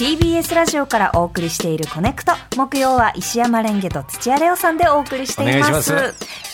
TBS ラジオからお送りしているコネクト。木曜は石山レンゲと土屋レオさんでお送りしています。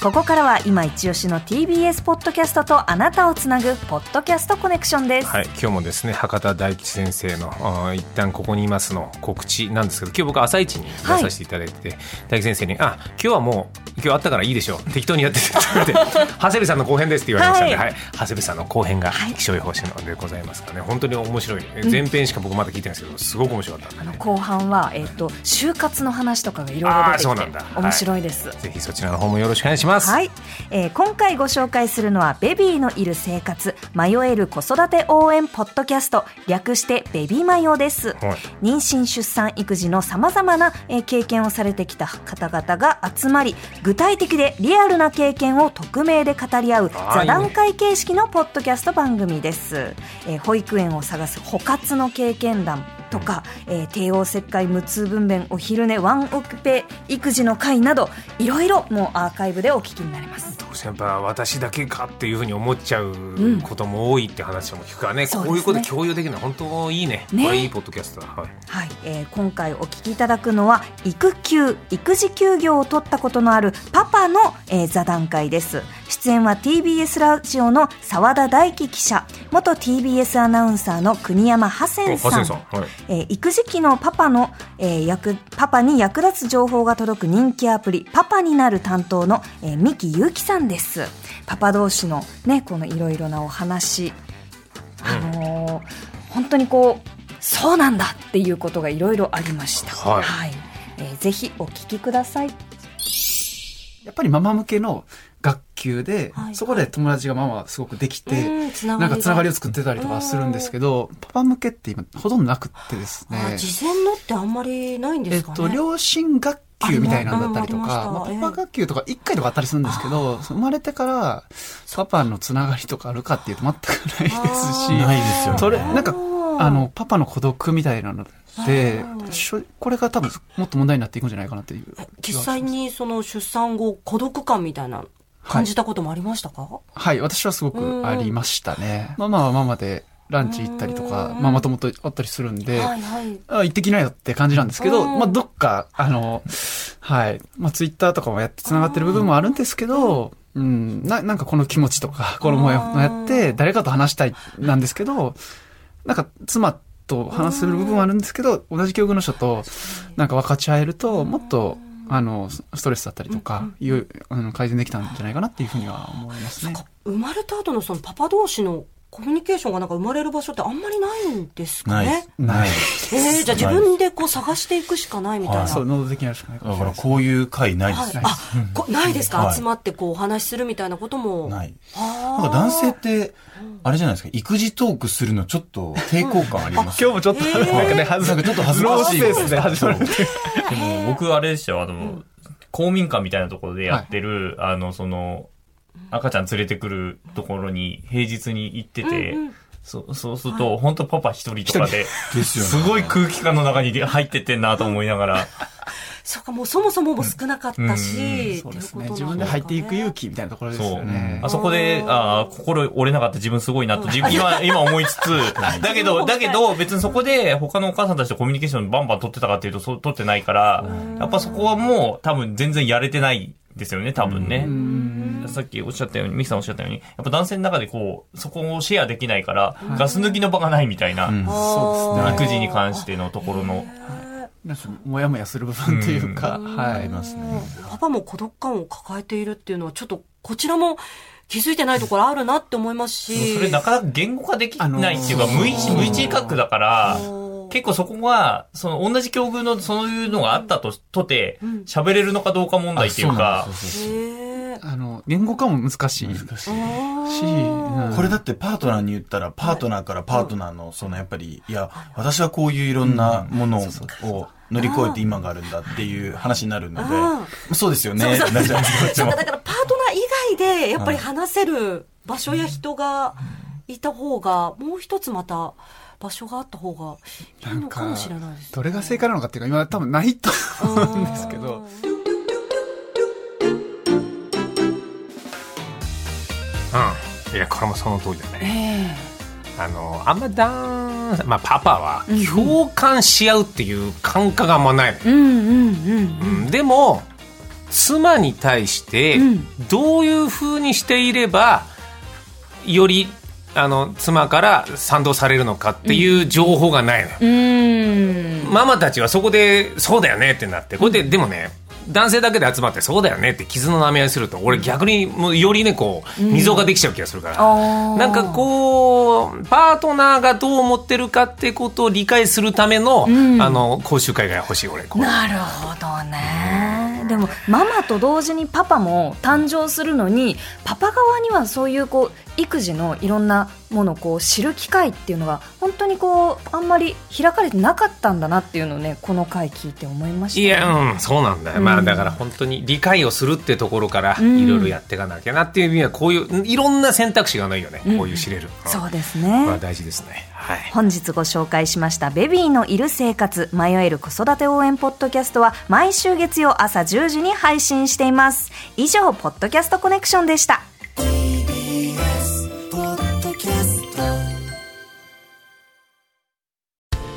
ここからは今一押しの TBS ポッドキャストとあなたをつなぐポッドキャストコネクションです。はい今日もですね博多大吉先生の一旦ここにいますの告知なんですけど今日僕朝一に出させていただいて、はい、大吉先生にあ今日はもう今日あったからいいでしょう。適当にやっててって 長谷部さんの後編ですって言われましたんで、はい、はい、長谷部さんの後編が気象予報士のでございます。からね本当に面白い、前編しか僕まだ聞いてないんですけどすごく面白かった、ね、あの後半は、えーと、就活の話とかがいろいろ出てきて面白いです、はい、ぜひそちらの方もよろしくお願いします、はい。えー、今回ご紹介するのはベビーのいる生活迷える子育て応援ポッドキャスト略してベビーマヨです、はい、妊娠出産育児のさまざまな、えー、経験をされてきた方々が集まり具体的でリアルな経験を匿名で語り合う座談会形式のポッドキャスト番組です、えー、保育園を探す補活の経験談とか、えー、帝王切開無痛分娩お昼寝ワンオクペ育児の会などいろいろもうアーカイブでお聞きになりますどうせやっぱ私だけかっていうふうに思っちゃうことも多いって話も聞くからね、うん、こういうこと共有できるのは本当いいね。ねこれいいポッドキャストだ。はい、はい。えー、今回お聞きいただくのは育休育児休業を取ったことのあるパパの、えー、座談会です出演は TBS ラジオの澤田大樹記者元 TBS アナウンサーの国山ハセンさん。さん、はい。えー、育児期のパパの、えー、役パパに役立つ情報が届く人気アプリパパになる担当の、えー、三木ゆうきさんです。パパ同士のねこのいろいろなお話。あのー、本当にこうそうなんだっていうことがいろいろありました。はい、はい、えー、ぜひお聞きください。やっぱりママ向けの学級で、はい、そこで友達がママすごくできて、なんかつながりを作ってたりとかするんですけど、パパ向けって今ほとんどなくってですね。事前のってあんまりないんですかね。えっと、両親学級みたいなんだったりとか、まあ、パパ学級とか1回とかあったりするんですけど、生まれてからパパのつながりとかあるかっていうと全くないですし、ないですよね。それ、なんか、あの、パパの孤独みたいなので、これが多分もっと問題になっていくんじゃないかなっていう。実際にその出産後孤独感みたいな感じたこともありましたか、はい、はい、私はすごくありましたね。ママはママでランチ行ったりとか、ママ友と会ったりするんで、はいはい、あ行ってきなよって感じなんですけど、まあどっか、あの、はい、まあツイッターとかもやって繋がってる部分もあるんですけど、うん、ななんかこの気持ちとか、このもややって誰かと話したいなんですけど、なんか妻と話する部分はあるんですけど、同じ境遇の人となんか分かち合えると、もっとあの、ストレスだったりとか、いう、あの、改善できたんじゃないかなっていうふうには思いますね。生まれた後のそのパパ同士のコミュニケーションがなんか生まれる場所ってあんまりないんですかね？ない。えー、じゃあ自分でこう探していくしかないみたいな。そう、能的なしかないだからこういう会ないです。ね。はい、あ、ないですか、はい、集まってこうお話しするみたいなことも。ない。なんか男性って、あれじゃないですか、育児トークするのちょっと抵抗感あります。今日もちょっと、なんかね、はず、なんかちょっと恥ずかしい。ですね、始まる。でも僕あれですよ、あの、公民館みたいなところでやってる、あの、その、赤ちゃん連れてくるところに平日に行ってて、うんうん。そそうすると、本当パパ一人とかで、すごい空気感の中に入ってってんなと思いながら。そうか、もうそもそもも少なかったし、そうですね。自分で入っていく勇気みたいなところですよね。あそこで、ああ、心折れなかった自分すごいなと、自分、今、今思いつつ、だけど、だけど、別にそこで他のお母さんたちとコミュニケーションバンバン取ってたかっていうと、そう取ってないから、やっぱそこはもう多分全然やれてないですよね、多分ね。さっきおっしゃったように、ミキさんおっしゃったように、やっぱ男性の中でこう、そこをシェアできないから、ガス抜きの場がないみたいな、そうですね。育児に関してのところの。なんか、もやもやする部分というか、はい。ますね。パパも孤独感を抱えているっていうのは、ちょっと、こちらも、気づいてないところあるなって思いますし。それなかなか言語化できないっていうか、無意識、無意識覚だから、結構そこは、その同じ境遇のそういうのがあったと、とて、喋れるのかどうか問題っていうか。あの、言語化も難しい。難しい。し、これだってパートナーに言ったら、パートナーからパートナーの、そのやっぱり、いや、私はこういういろんなものを乗り越えて今があるんだっていう話になるので、そうですよね。そうだからパートナー以外で、やっぱり話せる場所や人がいた方が、もう一つまた、場所があった方がいいのかもしれないです、ね、どれが正解なのかっていうか、今多分ないと思うんですけど。うん。いや、これもその通りだね。あのあんまだん、まあ、パパは共感し合うっていう感覚があんまないのよ、うんうんうんうんでも妻に対してうんどういうふうにしていればよりあの妻から賛同されるのかっていう情報がないのよ、うーん。ママたちはそこでそうだよねってなって。これで、でもね男性だけで集まってそうだよねって傷の舐め合いすると俺逆にもうよりねこう溝ができちゃう気がするから、あー。なんかこうパートナーがどう思ってるかってことを理解するための,、ん。あの講習会が欲しい俺なるほどね。でもママと同時にパパも誕生するのにパパ側にはそういうこう育児のいろんなものをこう知る機会っていうのが本当にこうあんまり開かれてなかったんだなっていうのをねこの回聞いて思いました。いやうんそうなんだよ、まあだから本当に理解をするってところからんいろいろやっていかなきゃなっていう意味はこういういろんな選択肢がないよね、うん。こういう知れる、うん。そうですこれはね大事ですね。はい。本日ご紹介しましたベビーのいる生活迷える子育て応援ポッドキャストは毎週月曜朝10時に配信しています。以上ポッドキャストコネクションでした